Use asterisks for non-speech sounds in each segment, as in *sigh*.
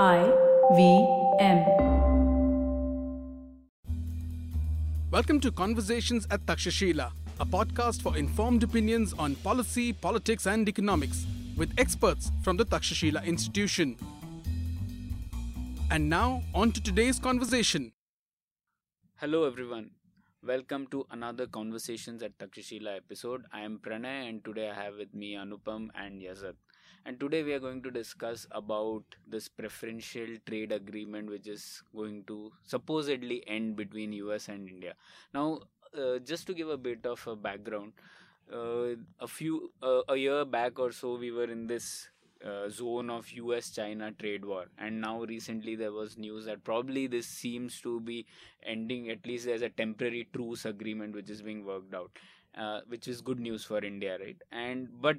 I V M. Welcome to Conversations at Takshashila, a podcast for informed opinions on policy, politics, and economics with experts from the Takshashila institution. And now, on to today's conversation. Hello, everyone. Welcome to another Conversations at Takshashila episode. I am Pranay, and today I have with me Anupam and Yazad. And today we are going to discuss about this preferential trade agreement, which is going to supposedly end between US and India. Now, uh, just to give a bit of a background, uh, a few uh, a year back or so, we were in this uh, zone of US China trade war. And now, recently, there was news that probably this seems to be ending, at least there's a temporary truce agreement which is being worked out, uh, which is good news for India, right? And but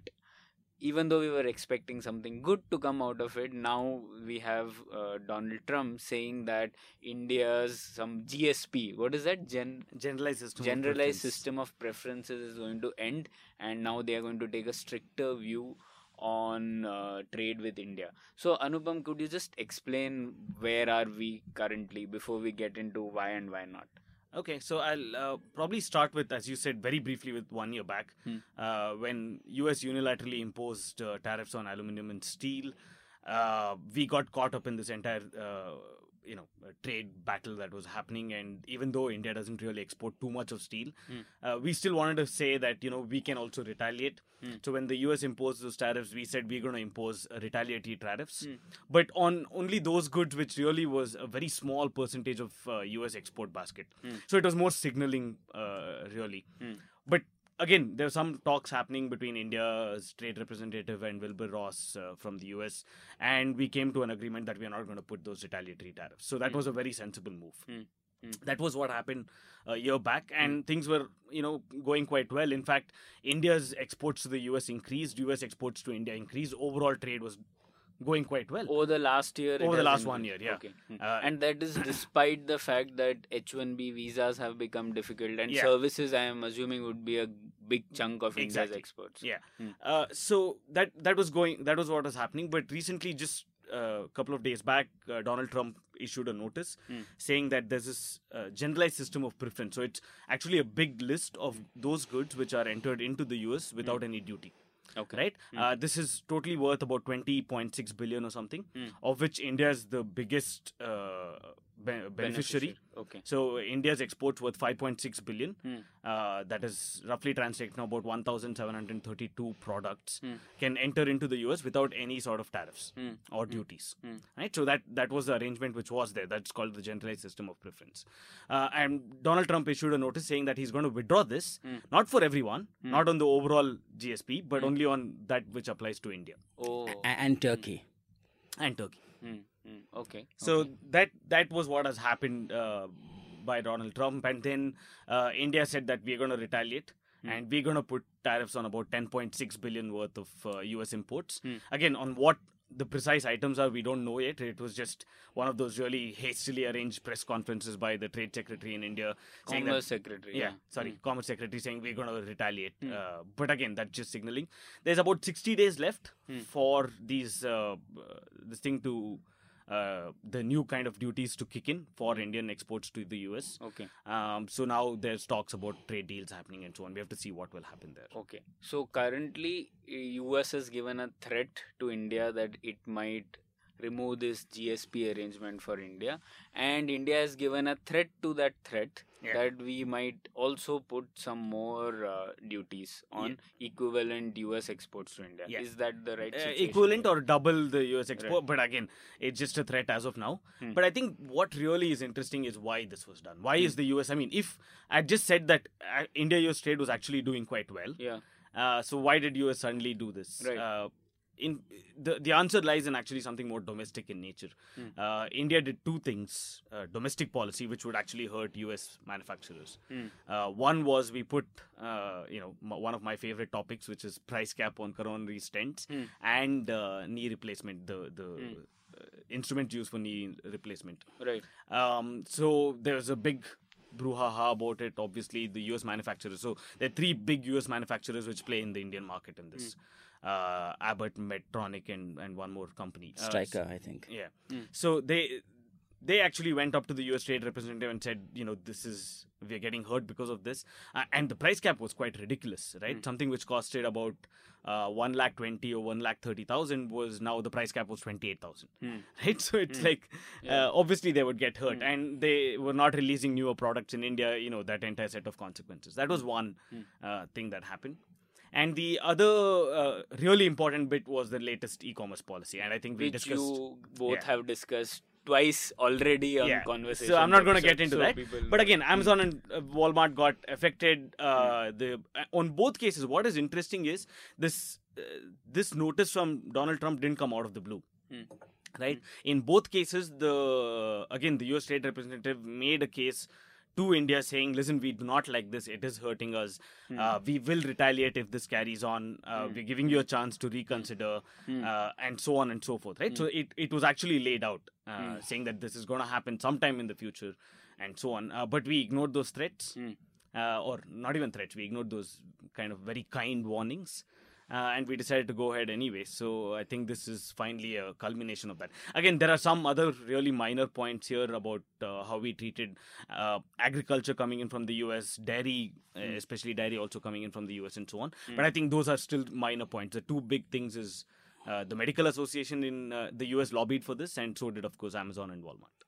even though we were expecting something good to come out of it, now we have uh, Donald Trump saying that India's some GSP, what is that? Gen- generalized system generalized of system of preferences is going to end, and now they are going to take a stricter view on uh, trade with India. So, Anupam, could you just explain where are we currently before we get into why and why not? Okay, so I'll uh, probably start with, as you said, very briefly with one year back, Hmm. uh, when US unilaterally imposed uh, tariffs on aluminum and steel. Uh, we got caught up in this entire, uh, you know, trade battle that was happening, and even though India doesn't really export too much of steel, Hmm. uh, we still wanted to say that you know we can also retaliate. Hmm. So when the US imposed those tariffs, we said we're going to impose retaliatory tariffs, Hmm. but on only those goods which really was a very small percentage of uh, US export basket. Hmm. So it was more signaling, uh, really. Hmm. But again, there were some talks happening between India's trade representative and Wilbur Ross uh, from the US, and we came to an agreement that we are not going to put those retaliatory tariffs. So that Hmm. was a very sensible move. Hmm. Hmm. That was what happened a year back, and things were, you know, going quite well. In fact, India's exports to the US increased, US exports to India increased. Overall trade was going quite well. Over the last year, Over the last one year, yeah. Okay. Hmm. Uh, and that is despite the fact that H-1B visas have become difficult, and Yeah. services, I am assuming, would be a big chunk of India's Exactly. exports. Yeah. Hmm. Uh, so that that was going. That was what was happening. But recently, just a couple of days back, uh, Donald Trump issued a notice Hmm. saying that there's this uh, generalized system of preference. So it's actually a big list of those goods which are entered into the U.S. without Hmm. any duty. Okay. Right. Uh, this is totally worth about 20.6 billion or something, Hmm. of which India is the biggest uh, be- beneficiary. Okay. So India's exports worth 5.6 billion. Hmm. Uh, that is roughly translating to about 1,732 products Hmm. can enter into the US without any sort of tariffs Hmm. or duties. Hmm. Right. So that that was the arrangement which was there. That's called the generalized system of preference. Uh, and Donald Trump issued a notice saying that he's going to withdraw this, not for everyone, not on the overall GSP, but only on that which applies to India Oh. A- and Turkey. and Turkey. Okay. So okay. that that was what has happened uh, by Donald Trump, and then uh, India said that we're going to retaliate. Hmm. And we're going to put tariffs on about 10.6 billion worth of uh, U.S. imports. Hmm. Again, on what the precise items are, we don't know yet. It was just one of those really hastily arranged press conferences by the Trade Secretary in India, saying that Commerce Secretary. yeah, Yeah. sorry, Hmm. Commerce Secretary saying we're going to retaliate. Hmm. Uh, but again, that's just signaling. There's about 60 days left Hmm. for these uh, uh, this thing to uh, the new kind of duties to kick in for Indian exports to the US. Okay. Um, so now there's talks about trade deals happening and so on. We have to see what will happen there. Okay. So currently, US has given a threat to India that it might remove this GSP arrangement for India, and India has given a threat to that threat Yeah. that we might also put some more uh, duties on equivalent US exports to India. Yeah. Is that the right Uh, situation? equivalent or double the US export, Right. but again, it's just a threat as of now. Hmm. But I think what really is interesting is why this was done. Why is the US? I mean, if I just said that uh, India-US trade was actually doing quite well, Yeah. uh, so why did US suddenly do this? Right. In the the answer lies in actually something more domestic in nature. Hmm. Uh, India did two things: uh, domestic policy, which would actually hurt U.S. manufacturers. Hmm. Uh, one was we put, uh, you know, m- one of my favorite topics, which is price cap on coronary stents Hmm. and uh, knee replacement, the the Hmm. uh, instrument used for knee replacement. Right. Um, so there's a big brouhaha about it. Obviously, the US manufacturers. So there are three big US manufacturers which play in the Indian market in this. Uh, Abbott, Medtronic, and and one more company. Uh, Stryker, I think. yeah. Mm. So they they actually went up to the U.S. trade representative and said, you know, this is we are getting hurt because of this, uh, and the price cap was quite ridiculous, right? Mm. Something which costed about uh, one lakh twenty or one lakh thirty thousand was now the price cap was twenty eight thousand, Mm. *laughs* right? So it's Mm. like Yeah. uh, obviously they would get hurt, Mm. and they were not releasing newer products in India. You know that entire set of consequences. That was one Mm. uh, thing that happened. And the other uh, really important bit was the latest e-commerce policy, and I think we which discussed. you both yeah. have discussed twice already on Yeah. conversation. So I'm not going to get into so that. But again, Amazon and uh, Walmart got affected. Uh, the uh, on both cases, what is interesting is this uh, this notice from Donald Trump didn't come out of the blue. Hmm. Right. In both cases, the again the U.S. Trade Representative made a case to India saying, "Listen, we do not like this. It is hurting us. Hmm. Uh, we will retaliate if this carries on. Uh, Hmm. We're giving you a chance to reconsider, Hmm. uh, and so on and so forth." Right. So it it was actually laid out, uh, Hmm. saying that this is going to happen sometime in the future, and so on. Uh, but we ignored those threats, Hmm. uh, or not even threats. We ignored those kind of very kind warnings. Uh, and we decided to go ahead anyway. So I think this is finally a culmination of that. Again, there are some other really minor points here about uh, how we treated uh, agriculture coming in from the US, dairy, uh, especially dairy also coming in from the US, and so on. But I think those are still minor points. The two big things is uh, the medical association in uh, the US lobbied for this, and so did of course Amazon and Walmart.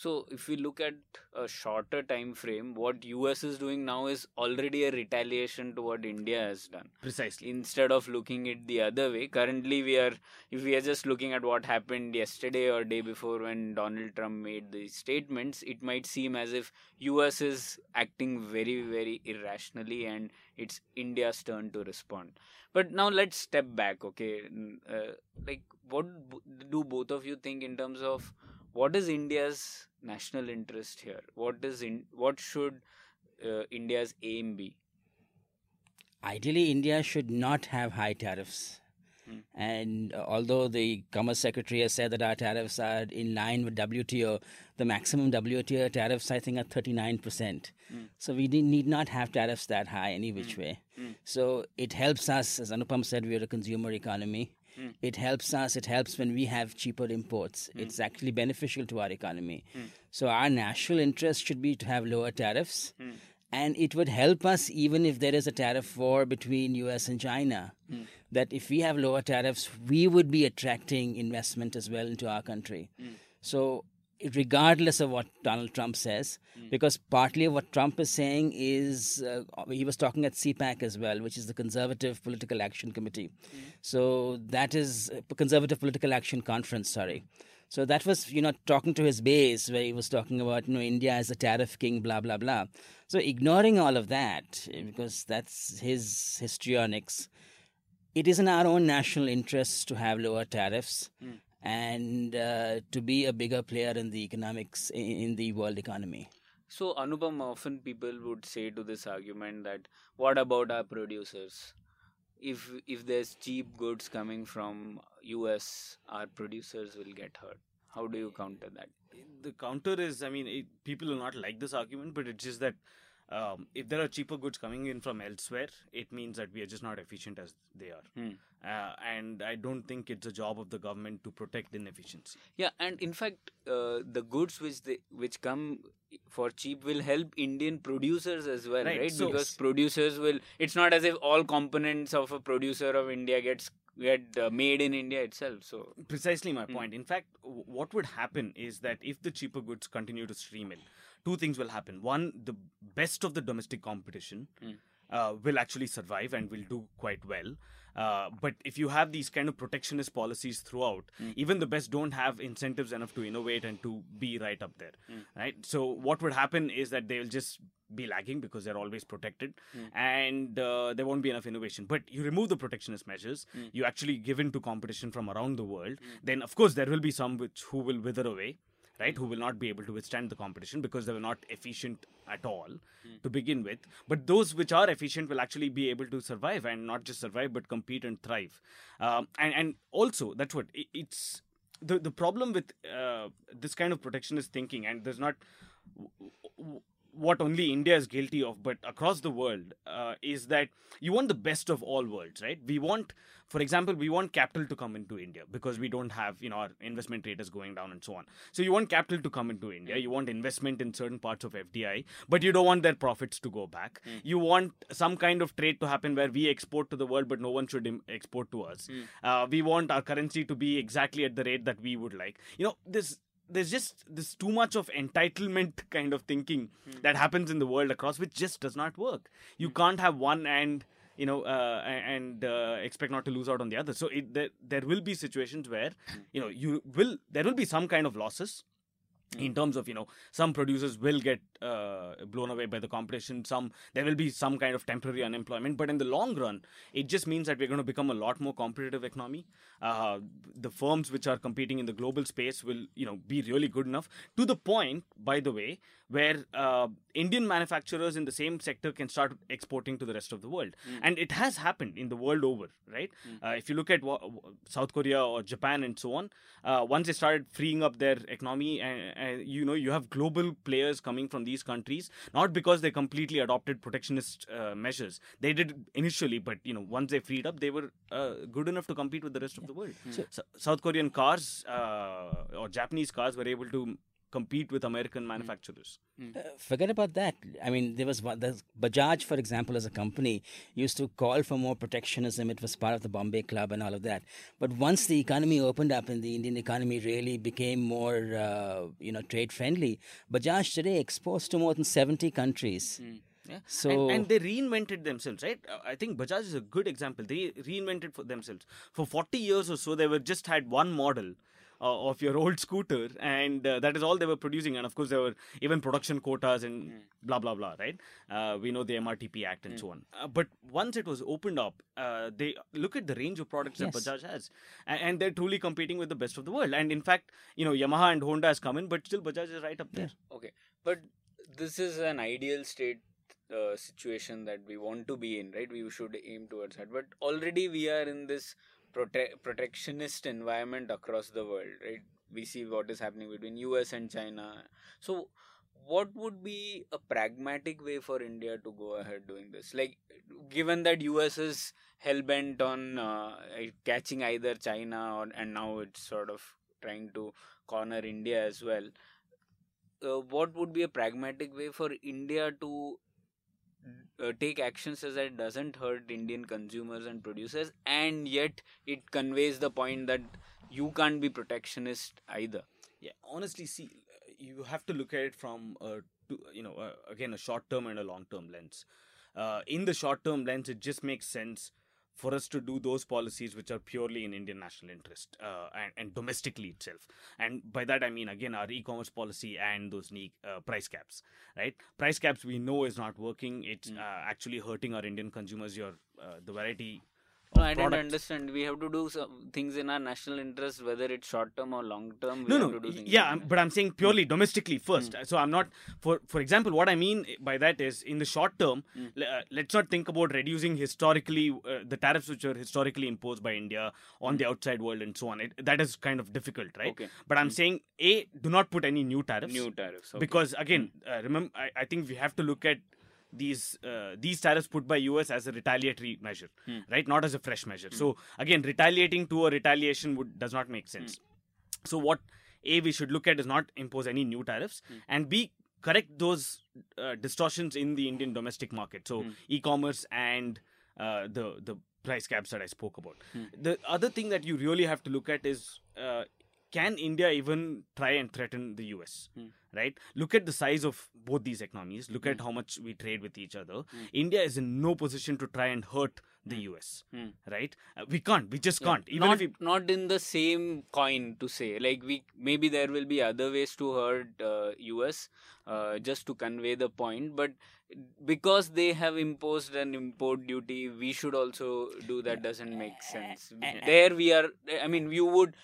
So if we look at a shorter time frame, what US is doing now is already a retaliation to what India has done. Precisely. Instead of looking it the other way, currently we are if we are just looking at what happened yesterday or day before when Donald Trump made these statements, it might seem as if US is acting very very irrationally and it's India's turn to respond. But now let's step back, okay? Uh, like what b- do both of you think in terms of what is India's national interest here? What is in what should uh, India's aim be? Ideally, India should not have high tariffs. Hmm. And uh, although the Commerce Secretary has said that our tariffs are in line with WTO, the maximum WTO tariffs, I think, are 39%. Hmm. So we need need not have tariffs that high any which way. Hmm. So it helps us, as Anupam said, we are a consumer economy. Hmm. It helps us, it helps when we have cheaper imports. Hmm. It's actually beneficial to our economy. So our national interest should be to have lower tariffs Hmm. and it would help us even if there is a tariff war between US and China Hmm. that if we have lower tariffs we would be attracting investment as well into our country Hmm. so regardless of what Donald Trump says Hmm. because partly what Trump is saying is uh, he was talking at CPAC as well which is the Conservative Political Action Committee Hmm. so that is uh, Conservative Political Action Conference sorry so that was, you know, talking to his base where he was talking about, you know, India as a tariff king, blah, blah, blah. So ignoring all of that, because that's his histrionics, it is in our own national interest to have lower tariffs and uh, to be a bigger player in the economics, in in the world economy. So Anupam, often people would say to this argument that what about our producers? If if there's cheap goods coming from US, our producers will get hurt. How do you counter that? the counter is, I mean, it, people will not like this argument, but it's just that um, if there are cheaper goods coming in from elsewhere, it means that we are just not efficient as they are. Hmm. Uh, and I don't think it's a job of the government to protect inefficiency. Yeah, and in fact, uh, the goods which they which come for cheap will help Indian producers as well, Right, right? so- because producers will. It's not as if all components of a producer of India gets get uh, made in India itself. So Precisely my Hmm. point. In fact, w- what would happen is that if the cheaper goods continue to stream in, two things will happen. One, the best of the domestic competition Hmm. uh, will actually survive and will do quite well. Uh, but if you have these kind of protectionist policies throughout, Hmm. even the best don't have incentives enough to innovate and to be right up there, Hmm. right? So what would happen is that they will just be lagging because they're always protected, Hmm. and uh, there won't be enough innovation. But you remove the protectionist measures, Hmm. you actually give in to competition from around the world. Then of course there will be some which who will wither away. Right, who will not be able to withstand the competition because they were not efficient at all to begin with. But those which are efficient will actually be able to survive and not just survive but compete and thrive. Um, and and also that's what it, it's the the problem with uh, this kind of protectionist thinking and there's not what only India is guilty of, but across the world, uh, is that you want the best of all worlds, right? We want, for example, we want capital to come into India because we don't have, you know, our investment rate is going down and so on. So you want capital to come into India. You want investment in certain parts of FDI, but you don't want their profits to go back. You want some kind of trade to happen where we export to the world, but no one should Im- export to us. Uh, we want our currency to be exactly at the rate that we would like. You know, this there's just this too much of entitlement *laughs* kind of thinking that happens in the world across which just does not work. You can't have one and you know uh, and uh, expect not to lose out on the other. So it, there, there will be situations where you know you will there will be some kind of losses in terms of you know some producers will get uh, blown away by the competition. Some there will be some kind of temporary unemployment. But in the long run it just means that we're going to become a lot more competitive economy. Uh, the firms which are competing in the global space will you know be really good enough. To the point by the way where uh, indian manufacturers in the same sector can start exporting to the rest of the world. And it has happened in the world over right? Uh, if you look at south korea or japan and so on uh, once they started freeing up their economy and, and you know you have global players coming from these countries not because they completely adopted protectionist uh, measures. They did initially but you know once they freed up they were uh, good enough to compete with the rest of the world. So, south korean cars uh, or japanese cars were able to compete with american manufacturers Uh, forget about that. I mean, there was one, the Bajaj, for example, as a company, used to call for more protectionism. It was part of the Bombay Club and all of that. But once the economy opened up and the Indian economy really became more, uh, you know, trade friendly, Bajaj today exports to more than seventy countries. Yeah. So- and, and they reinvented themselves, right? Uh, I think Bajaj is a good example. They reinvented for themselves. For 40 years or so, they were just had one model. Uh, of your old scooter, and uh, that is all they were producing. And of course, there were even production quotas and blah blah blah. Right? Uh, we know the MRTP Act and so on. Uh, but once it was opened up, uh, they look at the range of products Yes. that Bajaj has, and, and they're truly competing with the best of the world. And in fact, you know, Yamaha and Honda has come in, but still Bajaj is right up there. Okay, but this is an ideal state uh, situation that we want to be in, right? We should aim towards that. But already we are in this prote- protectionist environment across the world, right? We see what is happening between US and China. So, what would be a pragmatic way for India to go ahead doing this? Like, given that US is hell bent on uh, catching either China or and now it's sort of trying to corner India as well uh, what would be a pragmatic way for India to uh, take actions as that it doesn't hurt Indian consumers and producers, and yet it conveys the point that you can't be protectionist either. Yeah, honestly, see, you have to look at it from, uh, you know, uh, again, a short term and a long term lens. Uh, in the short term lens, it just makes sense for us to do those policies which are purely in Indian national interest uh, and, and domestically itself. And by that I mean again our e-commerce policy and those uh, price caps, right? Price caps we know is not working. It's uh, actually hurting our Indian consumers. Your uh, the variety. No, I don't understand. We have to do some things in our national interest, whether it's short term or long term. no no yeah but i'm saying purely domestically first so i'm not for for example what i mean by that is in the short term le- uh, let's not think about reducing historically uh, the tariffs which were historically imposed by india on the outside world and so on it, that is kind of difficult right Okay. but i'm saying a do not put any new tariffs new tariffs. okay. because again uh, remember I, I think we have to look at these uh, these tariffs put by us as a retaliatory measure right? Not as a fresh measure. So again retaliating to a retaliation would does not make sense. So what a we should look at is not impose any new tariffs and b correct those uh, distortions in the indian domestic market. So e-commerce and uh, the the price caps that i spoke about. The other thing that you really have to look at is uh, can india even try and threaten the us right? Look at the size of both these economies. Look at hmm. how much we trade with each other. Hmm. India is in no position to try and hurt the hmm. us right? Uh, we can't. We just can't. Even not, if we not in the same coin to say. Like we maybe there will be other ways to hurt uh, us uh, just to convey the point but because they have imposed an import duty we should also do that doesn't make sense. Eh, eh, eh. There we are i mean you would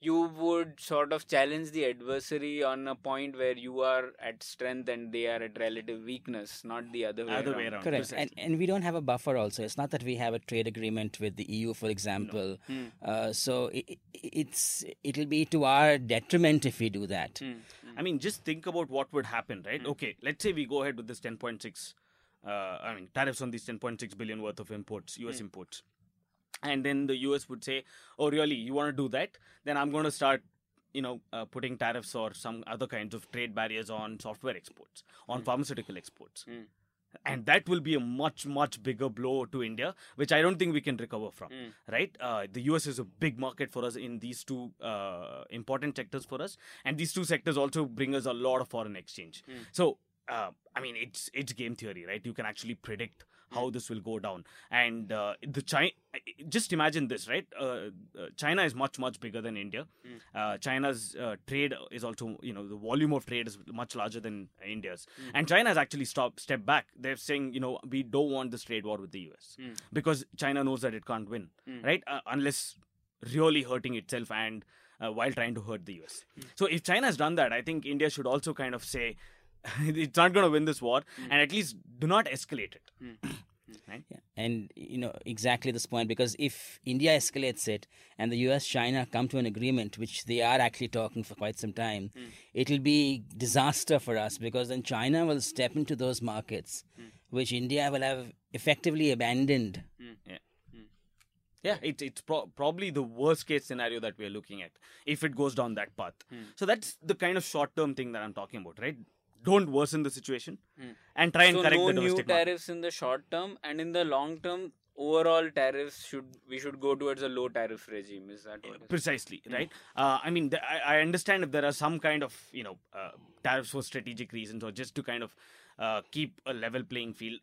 you would sort of challenge the adversary on a point where you are at strength and they are at relative weakness not the other way Other around. way around. Correct, and and we don't have a buffer. Also, it's not that we have a trade agreement with the EU, for example. Uh, so i i- it's it'll be to our detriment if we do that. I mean, just think about what would happen, right? Okay, let's say we go ahead with this 10.6, uh, I mean, tariffs on these 10.6 billion worth of imports, US imports. And then the US would say, oh, really, you want to do that? Then I'm going to start you know, uh, putting tariffs or some other kinds of trade barriers on software exports, on pharmaceutical exports. And that will be a much, much bigger blow to India, which I don't think we can recover from. Right? Uh, the US is a big market for us in these two uh, important sectors for us, and these two sectors also bring us a lot of foreign exchange. So, uh, I mean, it's it's game theory, right? You can actually predict how this will go down. And uh, the China, just imagine this, right? Uh, uh, China is much much bigger than India. Uh, China's uh, trade is also, you know, the volume of trade is much larger than India's. And China has actually stopped step back. They're saying, you know, we don't want this trade war with the US because China knows that it can't win, right? Uh, unless really hurting itself and uh, while trying to hurt the US. So if China has done that, I think India should also kind of say *laughs* it's not going to win this war hmm. and at least do not escalate it. Hmm. *clears throat* Hmm. right? Yeah. And you know exactly this point because if India escalates it and the US China come to an agreement which they are actually talking for quite some time it'll be disaster for us because then China will step into those markets which India will have effectively abandoned Yeah, it's it's pro- probably the worst case scenario that we are looking at if it goes down that path. So that's the kind of short term thing that I'm talking about, right? Don't worsen the situation and try and so correct no the new domestic market. tariffs in the short term, and in the long term, overall tariffs should we should go towards a low tariff regime. Is that what? it is? Precisely, right? Uh, I mean, th- I, I understand if there are some kind of you know uh, tariffs for strategic reasons or just to kind of uh, keep a level playing field.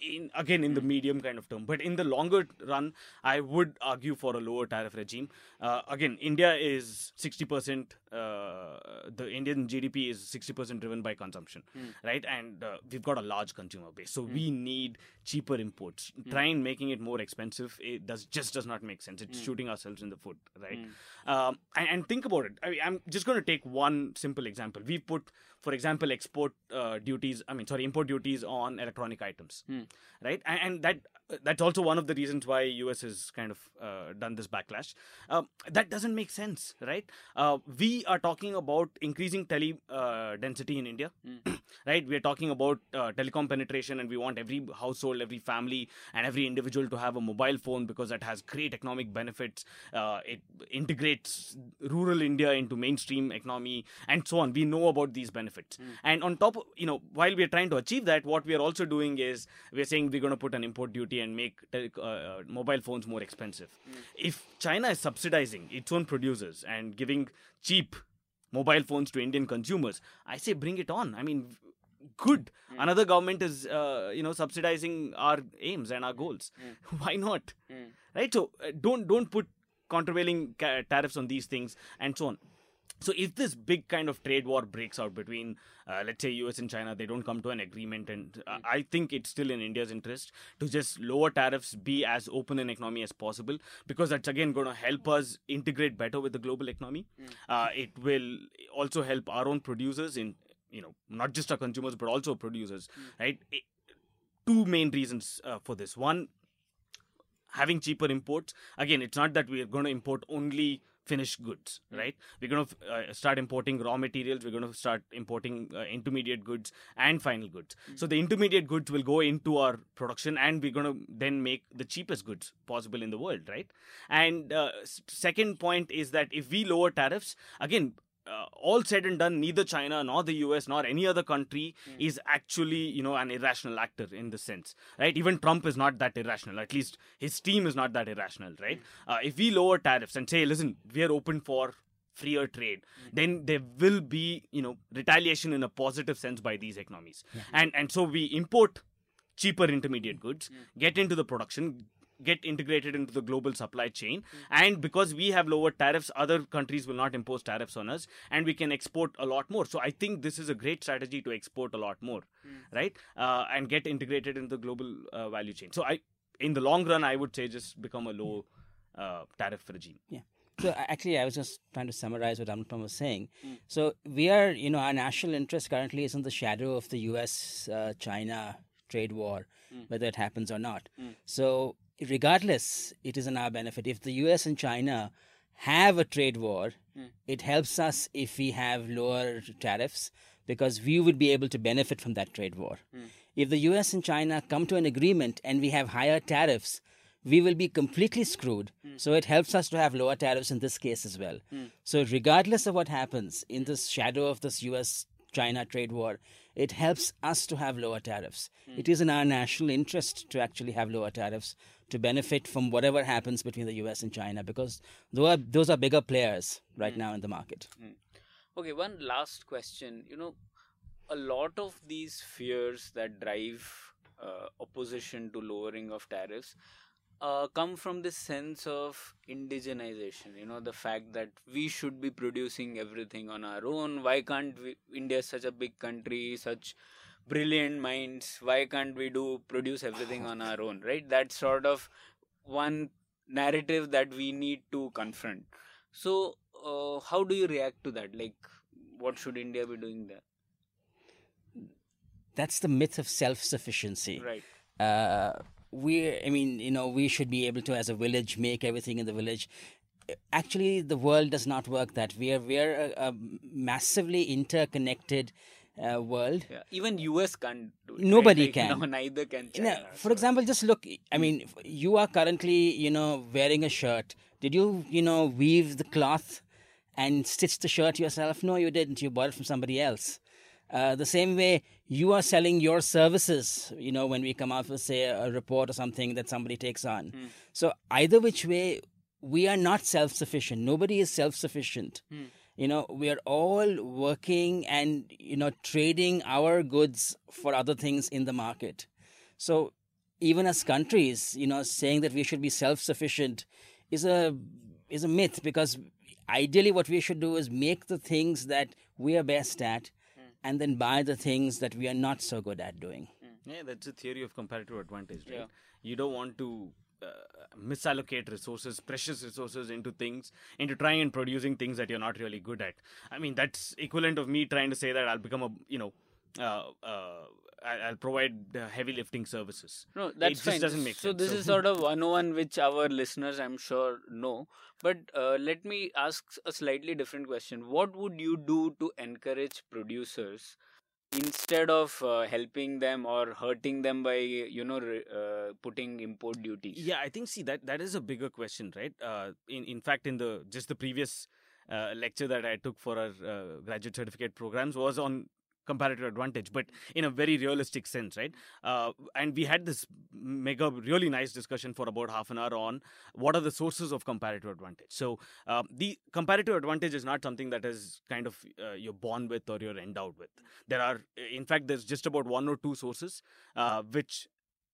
In again in the medium kind of term, but in the longer run, I would argue for a lower tariff regime. Uh, again, India is sixty percent. Uh, the Indian GDP is sixty percent driven by consumption, right? And uh, we've got a large consumer base, so we need cheaper imports. Trying making it more expensive, it does just does not make sense. It's shooting ourselves in the foot, right? Um, and, and think about it. I mean, I'm just going to take one simple example. we've put, for example, export uh, duties. I mean, sorry, import duties on electronic items, right? And, and that that's also one of the reasons why US has kind of uh, done this backlash. Um, that doesn't make sense, right? Uh, we are talking about increasing tele uh, density in India, *clears throat* right? We are talking about uh, telecom penetration, and we want every household, every family, and every individual to have a mobile phone because that has great economic benefits. Uh, it integrates rural India into mainstream economy, and so on. We know about these benefits, and on top, you know, while we are trying to achieve that, what we are also doing is we are saying we're going to put an import duty and make uh, mobile phones more expensive. If China is subsidizing its own producers and giving cheap mobile phones to Indian consumers, I say bring it on. I mean, good. Another government is, uh, you know, subsidizing our aims and our goals. *laughs* Why not? Right. So uh, don't don't put countervailing ca- tariffs on these things and so on. So if this big kind of trade war breaks out between, uh, let's say, US and China, they don't come to an agreement, and uh, I think it's still in India's interest to just lower tariffs, be as open an economy as possible, because that's again going to help us integrate better with the global economy. Uh, it will also help our own producers in, you know, not just our consumers but also producers, right? It- two main reasons uh, for this. One, having cheaper imports again it's not that we're going to import only finished goods right? We're going to uh, start importing raw materials we're going to start importing uh, intermediate goods and final goods. So the intermediate goods will go into our production and we're going to then make the cheapest goods possible in the world right? And uh, second point is that if we lower tariffs again uh, all said and done, neither China nor the US nor any other country hmm. is actually, you know, an irrational actor in the sense, right? Even Trump is not that irrational. At least his team is not that irrational, right? Hmm. Uh, if we lower tariffs and say, listen, we are open for freer trade, hmm. then there will be, you know, retaliation in a positive sense by these economies, and and so we import cheaper intermediate goods, get into the production, get integrated into the global supply chain. And because we have lower tariffs, other countries will not impose tariffs on us, and we can export a lot more. So I think this is a great strategy to export a lot more, right? Uh, and get integrated into the global uh, value chain. So I, in the long run, I would say just become a low uh, tariff regime. Yeah. So actually, I was just trying to summarize what Anupam was saying. So we are, you know, our national interest currently is in the shadow of the U.S.-China trade war, whether it happens or not. So regardless, it is in our benefit. If the U.S. and China have a trade war, Mm. it helps us if we have lower tariffs because we would be able to benefit from that trade war. Mm. If the US and China come to an agreement and we have higher tariffs, we will be completely screwed. So it helps us to have lower tariffs in this case as well. So, regardless of what happens in this shadow of this US China trade war, it helps us to have lower tariffs. Hmm. It is in our national interest to actually have lower tariffs to benefit from whatever happens between the US and China because those are, those are bigger players right hmm. now in the market. Hmm. Okay, one last question. You know, a lot of these fears that drive uh, opposition to lowering of tariffs uh, come from this sense of indigenization. You know, the fact that we should be producing everything on our own. Why can't we? India is such a big country, such brilliant minds. Why can't we do produce everything on our own? Right? That's sort of one narrative that we need to confront. So, uh, how do you react to that? Like, what should India be doing there? That's the myth of self sufficiency. Right. uh, we i mean you know we should be able to as a village make everything in the village actually the world does not work that we are we are a, a massively interconnected uh, world Yeah. Even US can't do it. Nobody right? Like, *laughs* can. No, neither can You know, for so- example just look i mean you are currently you know wearing a shirt did you you know weave the cloth and stitch the shirt yourself no you didn't you bought it from somebody else uh, the same way you are selling your services you know when we come out with say a report or something that somebody takes on. So either which way we are not self-sufficient. Nobody is self-sufficient. You know we are all working and you know trading our goods for other things in the market. So even as countries you know saying that we should be self-sufficient is a is a myth because ideally what we should do is make the things that we are best at and then buy the things that we are not so good at doing Yeah, that's a theory of comparative advantage, right? Yeah. You don't want to uh, misallocate resources, precious resources, into things, into trying and producing things that you're not really good at. I mean, that's equivalent of me trying to say that I'll become a, you know, uh, uh, I'll provide uh, heavy lifting services. No, that's it just fine. doesn't make so sense. this is *laughs* sort of 101 which our listeners I'm sure know. But uh, let me ask a slightly different question. What would you do to encourage producers instead of uh, helping them or hurting them by you know uh, putting import duties? Yeah, I think see that that is a bigger question, right? Uh, in in fact, in the just the previous uh, lecture that I took for our uh, graduate certificate programs was on comparative advantage, but in a very realistic sense, right? Uh, and we had this mega, really nice discussion for about half an hour on what are the sources of comparative advantage. So uh, the comparative advantage is not something that is kind of uh, you're born with or you're endowed with. There are, in fact, there's just about one or two sources uh, which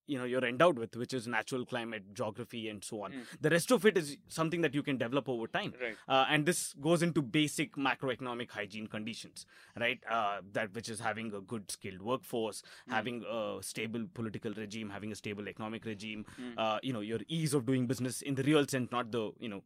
you know you're endowed with which is natural climate geography and so on Mm. the rest of it is something that you can develop over time Right. uh, and this goes into basic macroeconomic hygiene conditions right uh, that which is having a good skilled workforce having a stable political regime having a stable economic regime Mm. uh, you know your ease of doing business in the real sense not the you know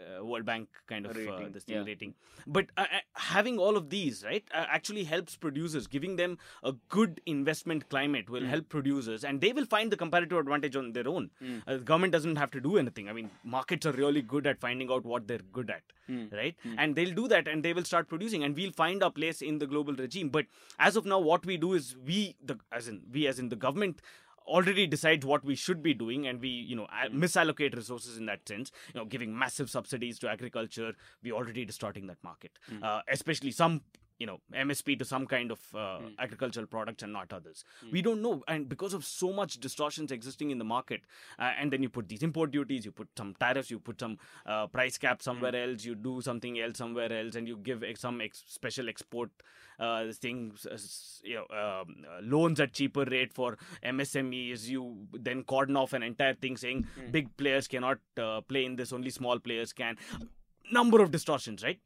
uh, Mm. uh, uh, World Bank kind of uh, this thing yeah. rating. But uh, uh, having all of these, right, uh, actually helps producers. Giving them a good investment climate Hmm. will help producers, and they will find the comparative advantage on their own. Hmm. Uh, the government doesn't have to do anything. I mean, markets are really good at finding out what they're good at, Hmm. right? And they'll do that, and they will start producing, and we'll find our place in the global regime. But as of now, what we do is we, the as in we, as in the government already decides what we should be doing and we you know misallocate resources in that sense you know giving massive subsidies to agriculture we already distorting that market. Uh, especially some you know msp to some kind of uh, agricultural products and not others. We don't know and because of so much distortions existing in the market uh, and then you put these import duties you put some tariffs you put some uh, price cap somewhere else you do something else somewhere else and you give ex- some ex- special export uh, things uh, you know um, uh, loans at cheaper rate for msmes you then cordon off an entire thing saying big players cannot uh, play in this only small players can. Number of distortions right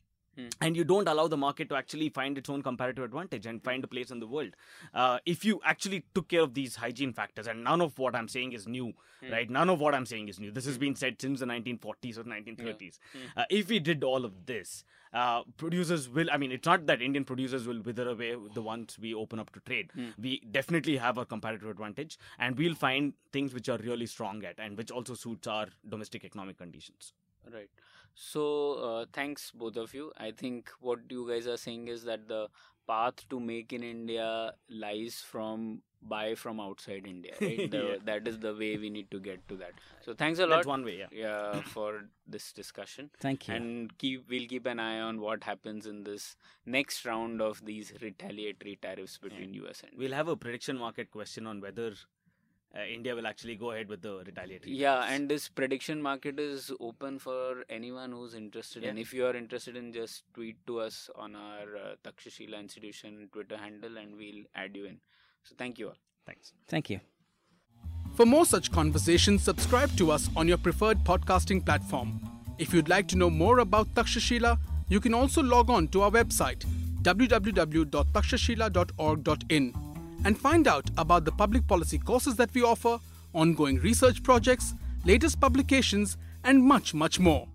and you don't allow the market to actually find its own comparative advantage and find a place in the world. Uh, if you actually took care of these hygiene factors, and none of what I'm saying is new, right? None of what I'm saying is new. This has been said since the 1940s or 1930s. Uh, if we did all of this, uh, producers will. I mean, it's not that Indian producers will wither away the ones we open up to trade. We definitely have a comparative advantage, and we'll find things which are really strong at, and which also suits our domestic economic conditions. Right. So, uh, thanks both of you. I think what you guys are saying is that the path to make in India lies from buy from outside India. *laughs* Right? The, Yeah. That is the way we need to get to that. So, thanks a lot. That's one way, yeah. yeah, *clears throat* for this discussion. Thank you. And keep we'll keep an eye on what happens in this next round of these retaliatory tariffs between US and We'll have a prediction market question on whether uh, India will actually go ahead with the retaliatory. Yeah, tariffs. and this prediction market is open for anyone who's interested. And if you are interested in, just tweet to us on our uh, Takshashila Institution Twitter handle, and we'll add you in. So thank you all. thanks. Thank you. For more such conversations, subscribe to us on your preferred podcasting platform. If you'd like to know more about Takshashila, you can also log on to our website www.takshashila.org.in and find out about the public policy courses that we offer, ongoing research projects, latest publications, and much, much more.